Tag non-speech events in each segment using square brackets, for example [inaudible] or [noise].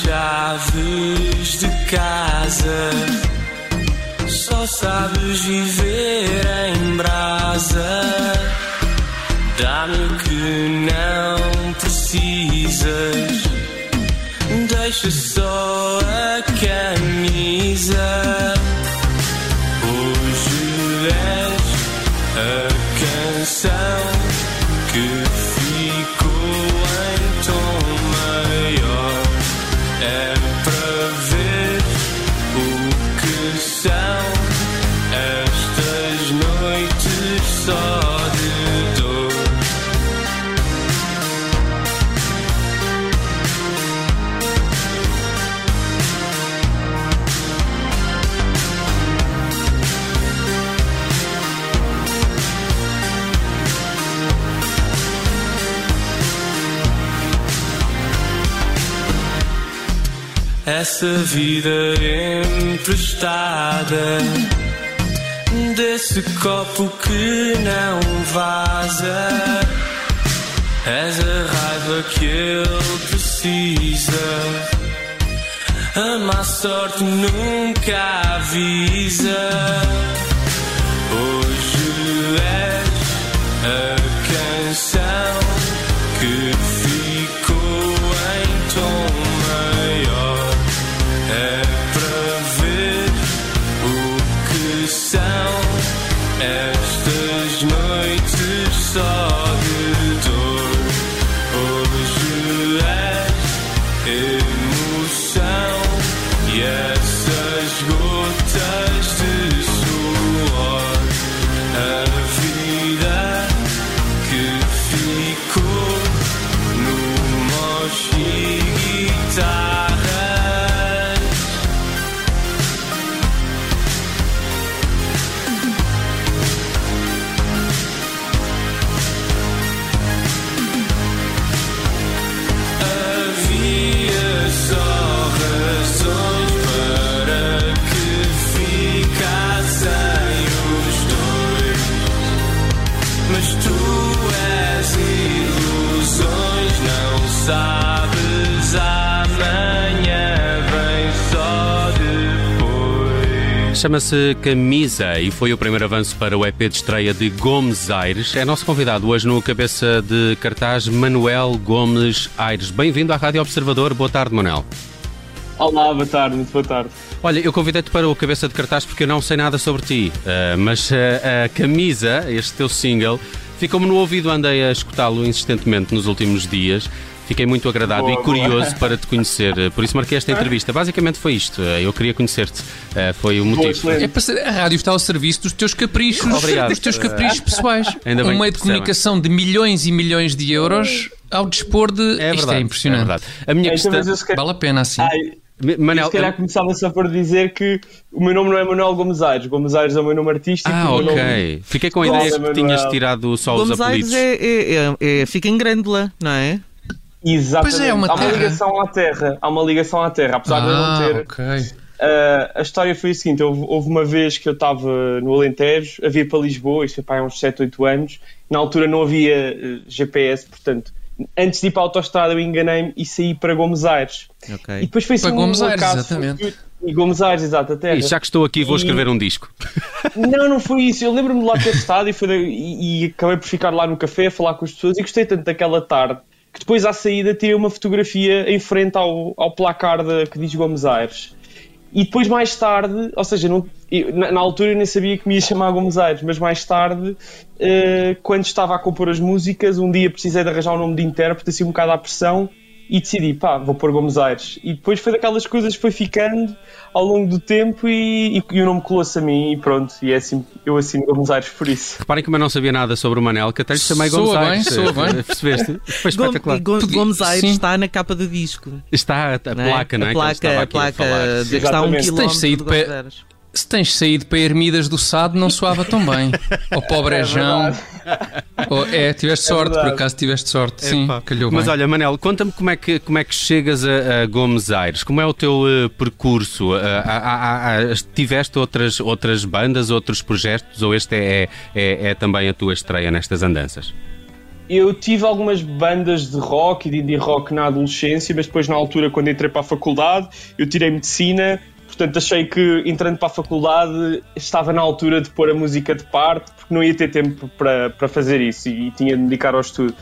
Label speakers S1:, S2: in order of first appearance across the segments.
S1: chaves de casa. Só sabes viver em brasa. Dá-me o que não precisas. Deixa só a camisa. Hoje és a canção que Essa vida emprestada desse copo que não vaza. És a raiva que ele precisa. A má sorte nunca avisa. Hoje és a canção que são estas noites só
S2: Chama-se Camisa e foi o primeiro avanço para o EP de estreia de Gomes Aires. É nosso convidado hoje no cabeça de cartaz Manuel Gomes Aires. Bem-vindo à Rádio Observador. Boa tarde, Manuel.
S3: Olá, boa tarde, muito boa tarde.
S2: Olha, eu convidei-te para o cabeça de cartaz porque eu não sei nada sobre ti, eh, mas eh, a Camisa, este teu single, ficou-me no ouvido, andei a escutá-lo insistentemente nos últimos dias. Fiquei muito agradado
S3: Boa,
S2: e
S3: boa.
S2: curioso para te conhecer, por isso marquei esta entrevista. Basicamente foi isto, eu queria conhecer-te, eh, foi o motivo.
S3: excelente.
S4: É para ser, a rádio está ao serviço dos teus caprichos,
S2: Obrigado.
S4: dos teus caprichos pessoais.
S2: Ainda bem
S4: um meio de comunicação de milhões e milhões de euros ao dispor de.
S2: É
S4: Isto
S2: verdade,
S4: é impressionante.
S2: verdade. A minha
S3: Então,
S2: questão...
S4: Vale a pena assim.
S3: Ai, eu
S2: Manel,
S3: se calhar começava só por dizer que o meu nome não é Manuel Gomes Aires. Gomes Aires é o meu nome artístico.
S2: Ah,
S3: o meu nome-
S2: ok. Fiquei com a
S3: Nossa,
S2: ideia que
S3: Manuel.
S2: tinhas tirado só os
S5: Gomes Aires
S2: apelidos.
S5: é, é, é- é- fica em Grândola, não é?
S3: Exatamente.
S4: Pois é, uma
S3: Há uma
S4: terra.
S3: ligação à terra. Há uma ligação à terra. Apesar de eu não
S4: Ah,
S3: ter.
S4: ok.
S3: Ah, a história foi a seguinte: houve, houve uma vez que eu estava no Alentejo a vir para Lisboa, isto foi para há uns 7, 8 anos. Na altura não havia eh, GPS, portanto, antes de ir para a autostrada eu enganei-me e saí para Gomes Aires.
S5: Ok.
S3: E depois foi
S4: Para
S3: um
S4: Gomes Aires,
S3: acaso
S4: exatamente.
S3: fortuito. E Gomes Aires, exato, a terra.
S2: E já que estou aqui, vou
S3: E-
S2: escrever um disco.
S3: Não, não foi isso. Eu lembro-me de lá ter estado e, foi da- e- e acabei por ficar lá no café a falar com as pessoas e gostei tanto daquela tarde que depois à saída tirei uma fotografia em frente ao, ao placar que diz Gomes Aires. E depois mais tarde, ou seja, não- eu- na, na altura eu nem sabia que me ia chamar Gomes Aires, mas mais tarde, eh, quando estava a compor as músicas, um dia precisei de arranjar um nome de intérprete, assim um bocado à pressão, e decidi, pá, vou pôr Gomes Aires. E depois foi daquelas coisas que foi ficando ao longo do tempo e, e- e o nome colou-se a mim e pronto, e é assim, eu assino Gomes Aires por isso.
S2: Reparem como eu não sabia nada sobre o Manel, que até lhe chamei
S4: Soa
S2: Gomes
S4: bem,
S2: Aires.
S4: soa bem. [laughs]
S2: Percebeste? Foi espetacular.
S5: e Go-
S4: Podia-
S5: Gomes Aires
S4: sim.
S5: está na capa do disco.
S2: Está a, a
S5: não é?
S2: placa, não é?
S5: A
S2: que
S5: placa, a
S2: a
S5: placa
S2: falar.
S5: de que está a um
S4: tens
S5: quilómetro
S4: saído
S5: de Gomes Aires.
S4: Se tens saído para Ermidas do Sado, não soava tão bem. [laughs] Ou para o Brejão. Ou- é, tiveste sorte, por
S3: verdade.
S4: acaso tiveste sorte. Sim,
S2: Epá.
S4: calhou
S2: Mas
S4: bem.
S2: olha, Manel, conta-me como é que, como é que chegas a, a Gomes Aires. Como é o teu eh, percurso? Ah, ah, ah, tiveste outras, outras bandas, outros projetos? Ou este é, é, é também a tua estreia nestas andanças?
S3: eu tive algumas bandas de rock e de indie rock na adolescência, mas depois, na altura, quando entrei para a faculdade, eu tirei medicina. Portanto, achei que entrando para a faculdade estava na altura de pôr a música de parte, porque não ia ter tempo para, para fazer isso e, e tinha de dedicar ao estudo.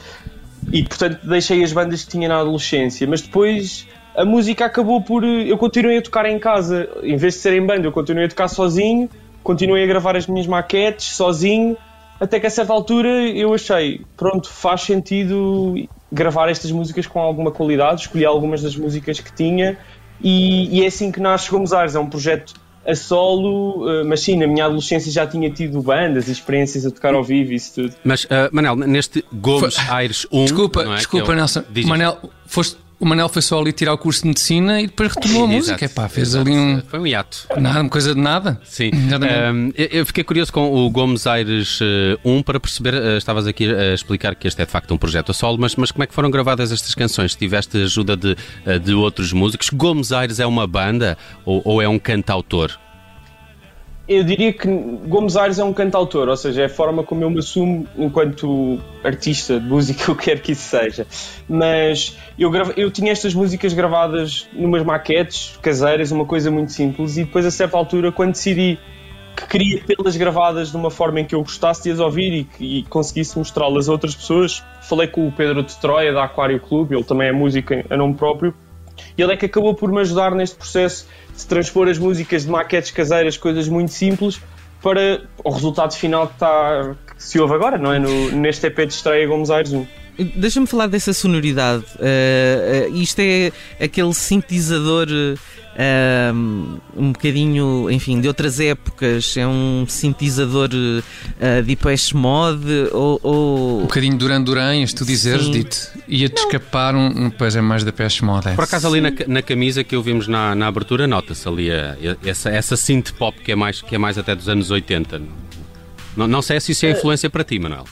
S3: E portanto, deixei as bandas que tinha na adolescência. Mas depois a música acabou por. Eu continuei a tocar em casa, em vez de ser em banda, eu continuei a tocar sozinho, continuei a gravar as minhas maquetes sozinho até que a certa altura eu achei, pronto, faz sentido gravar estas músicas com alguma qualidade, escolhi algumas das músicas que tinha e, e é assim que nasce Gomes Aires, é um projeto a solo, eh, mas sim, na minha adolescência já tinha tido bandas e experiências a tocar ao vivo e isso tudo.
S2: Mas, uh, Manel, neste Gomes Aires 1.
S4: Desculpa,
S2: é?
S4: desculpa,
S2: é o...
S4: Nelson. Manel, foste o Manel foi só ali tirar o curso de medicina e depois retomou a [laughs] música. Epá, fez ali um.
S2: Foi um hiato.
S4: Nada, uma coisa de nada.
S2: Sim. Um, eu fiquei curioso com o Gomes Aires 1 para perceber. Uh, estavas aqui a explicar que este é de facto um projeto a solo, mas, mas como é que foram gravadas estas canções? Tiveste ajuda de, uh, de outros músicos? Gomes Aires é uma banda ou, ou é um cantautor?
S3: Eu diria que Gomes Aires é um cantautor, ou seja, é a forma como eu me assumo enquanto artista de música, [laughs] o que quer que isso seja. Mas eu, eu tinha estas músicas gravadas numas maquetes caseiras, uma coisa muito simples, e depois a certa altura, quando decidi que queria tê-las gravadas de uma forma em que eu gostasse de as ouvir e, e conseguisse mostrá-las a outras pessoas, falei com o Pedro de Troia da Aquário Clube, ele também é músico a nome próprio, e ele é que acabou por me ajudar neste processo de transpor as músicas de maquetes caseiras, coisas muito simples, para o resultado final que, está, que se ouve agora, não é? No, neste EP de estreia Gomes Aires 1.
S5: Deixa-me falar dessa sonoridade. Uh, uh, isto é aquele sintetizador uh, um bocadinho, enfim, de outras épocas. É um sintetizador uh, de Depeche Mode ou, ou...
S4: Um bocadinho Duran Duran, ias tu dizeres, dito. Ia-te escapar um, um, pois é mais Depeche Mode. É.
S2: Por acaso ali na, na, camisa que ouvimos na, na abertura, nota-se ali a, essa, essa synth pop que é, mais, que é mais até dos anos 80. Não, não sei se isso é influência para ti, Manuel.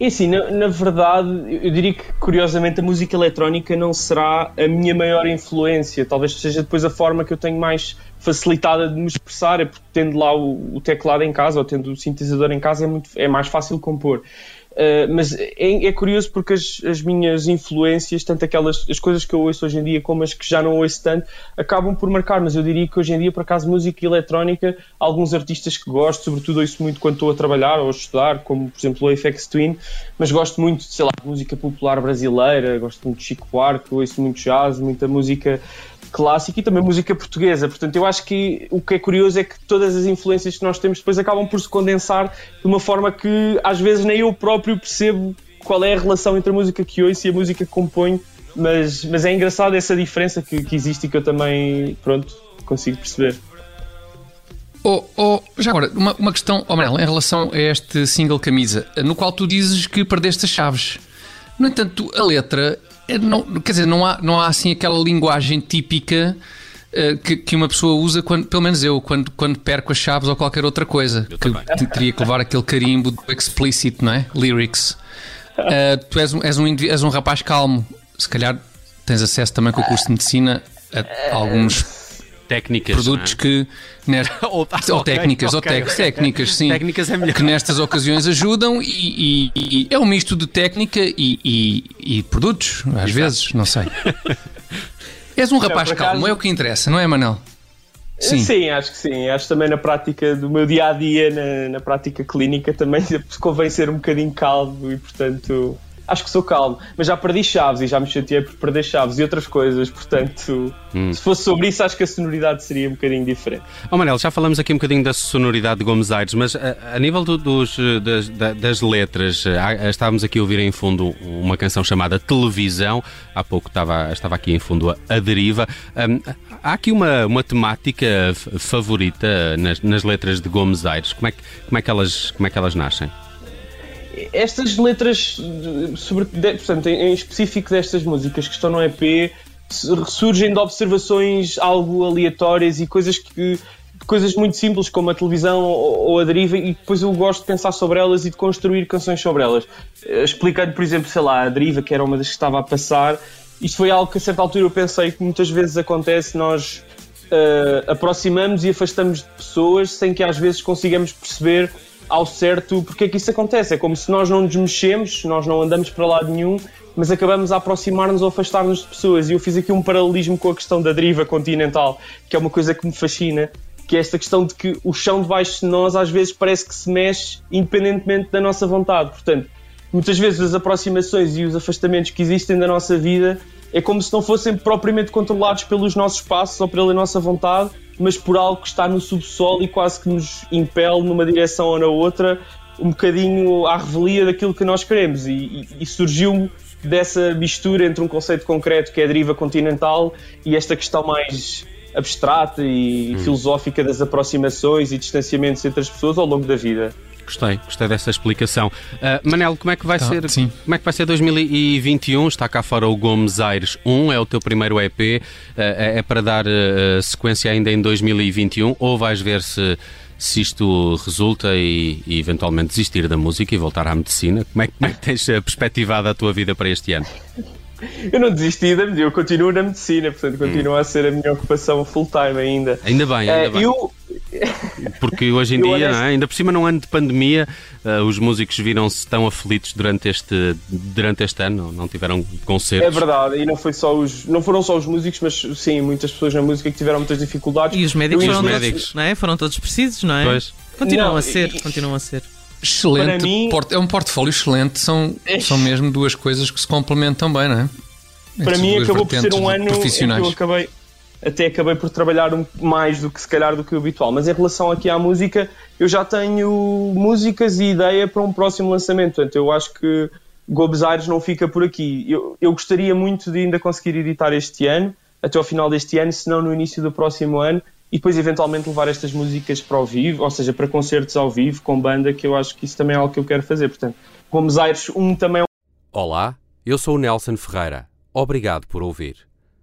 S3: É assim, na, na, verdade, eu diria que curiosamente a música eletrónica não será a minha maior influência. Talvez seja depois a forma que eu tenho mais facilitada de me expressar, é porque tendo lá o, o teclado em casa ou tendo o sintetizador em casa é, muito, é mais fácil compor. Uh, mas é, é, curioso porque as, as, minhas influências, tanto aquelas as coisas que eu ouço hoje em dia como as que já não ouço tanto, acabam por marcar. Mas eu diria que hoje em dia, por acaso, música eletrónica, alguns artistas que gosto, sobretudo ouço muito quando estou a trabalhar ou a estudar, como por exemplo o Apex Twin, mas gosto muito, sei lá, de música popular brasileira, gosto muito de Chico Buarque, ouço muito jazz, muita música clássica e também música portuguesa. Portanto, eu acho que o que é curioso é que todas as influências que nós temos depois acabam por se condensar de uma forma que às vezes nem eu próprio percebo qual é a relação entre a música que ouço e a música que componho, mas, mas é engraçado essa diferença que, que existe e que eu também, pronto, consigo perceber.
S4: Oh, oh, já agora, uma, uma questão, oh em relação a este single camisa, no qual tu dizes que perdeste as chaves. No entanto, a letra é, não, quer dizer, não há, não há assim aquela linguagem típica uh, que, que, uma pessoa usa, quando, pelo menos eu, quando, quando perco as chaves ou qualquer outra coisa. Eu que teria que levar aquele carimbo do explicit, não é? Lyrics. Uh, tu és, és, um, és um rapaz calmo. Se calhar tens acesso também com o curso de medicina a alguns
S2: técnicas
S4: produtos
S2: é?
S4: que [laughs] ou, ou, técnicas okay, ou okay. técnicas sim
S2: técnicas é melhor.
S4: que nestas ocasiões ajudam e, e, e, é um misto de técnica e, e produtos às Exato. vezes não sei és um rapaz calmo é o que interessa não é Manel
S3: Sim. sim. acho que sim. Acho também na prática do meu dia a dia, na, na prática clínica, também [laughs] convém ser um bocadinho calmo e, portanto, acho que sou calmo, mas já perdi chaves e já me chateei por perder chaves e outras coisas, portanto, hum. se fosse sobre isso, acho que a sonoridade seria um bocadinho diferente.
S2: Oh Manel, já falamos aqui um bocadinho da sonoridade de Gomes Aires, mas a, a nível do, dos, das, das, letras, estávamos aqui a ouvir em fundo uma canção chamada Televisão, há pouco estava, estava aqui em fundo a, a deriva. Um, há aqui uma, uma temática favorita nas, nas letras de Gomes Aires, como é, que, como, é que elas, como é que elas nascem?
S3: Estas letras, sobre, portanto, em específico destas músicas que estão no EP, surgem de observações algo aleatórias e coisas que coisas muito simples como a televisão ou a deriva e depois eu gosto de pensar sobre elas e de construir canções sobre elas. Eh, explicando, por exemplo, sei lá, a deriva, que era uma das que estava a passar, isto foi algo que a certa altura eu pensei que muitas vezes acontece, nós uh, aproximamos e afastamos de pessoas sem que às vezes consigamos perceber ao certo porque é que isso acontece. É como se nós não nos mexemos, nós não andamos para lado nenhum, mas acabamos a aproximar-nos ou afastar-nos de pessoas. E eu fiz aqui um paralelismo com a questão da deriva continental, que é uma coisa que me fascina, que é esta questão de que o chão debaixo de nós às vezes parece que se mexe independentemente da nossa vontade. Portanto, muitas vezes as aproximações e os afastamentos que existem da nossa vida é como se não fossem propriamente controlados pelos nossos passos ou pela nossa vontade, mas por algo que está no subsolo e quase que nos impele numa direção ou na outra, um bocadinho à revelia daquilo que nós queremos. E, e, e surgiu dessa mistura entre um conceito concreto que é a deriva continental e esta questão mais abstrata e hum. filosófica das aproximações e distanciamentos entre as pessoas ao longo da vida.
S2: Gostei, gostei dessa explicação. Uh, Manel, como é que vai tá, ser? Sim. Como é que vai ser 2021? Está cá fora o Gomes Aires 1, é o teu primeiro EP, uh, ah, é, é para dar uh, sequência ainda em 2021 ou vais ver se se isto resulta e, e, eventualmente desistir da música e voltar à medicina? Como é, como é que tens perspectivado a tua vida para este ano? [laughs]
S3: Eu não desisti da medicina, eu continuo na medicina, portanto continua hum. a ser a minha ocupação full-time ainda.
S2: Ainda bem, ainda uh, bem. Eu, porque hoje em dia, é? ainda por cima num ano de pandemia, uh, os músicos viram-se tão aflitos durante este, durante este ano, não tiveram concertos.
S3: É verdade, e não, foi só os, não foram só os músicos, mas sim, muitas pessoas na música que tiveram muitas dificuldades.
S5: E os médicos, foram, os médicos. Todos, não é? foram todos precisos, não é? Pois. Continuam não, a ser, e, continuam a ser.
S4: Excelente, mim, é um portfólio excelente, são, são mesmo duas coisas que se complementam bem, não é?
S3: Para Estas mim acabou por ser um ano em que eu acabei até acabei por trabalhar mais do que se calhar do que o habitual. Mas em relação aqui à música, eu já tenho músicas e ideia para um próximo lançamento. Portanto, eu acho que Gobes Aires não fica por aqui. Eu, eu gostaria muito de ainda conseguir editar este ano, até ao final deste ano, se não no início do próximo ano, e depois eventualmente levar estas músicas para o vivo, ou seja, para concertos ao vivo, com banda, que eu acho que isso também é algo que eu quero fazer. Portanto, Gomes Aires 1 também. É
S6: Olá, eu sou o Nelson Ferreira. Obrigado por ouvir.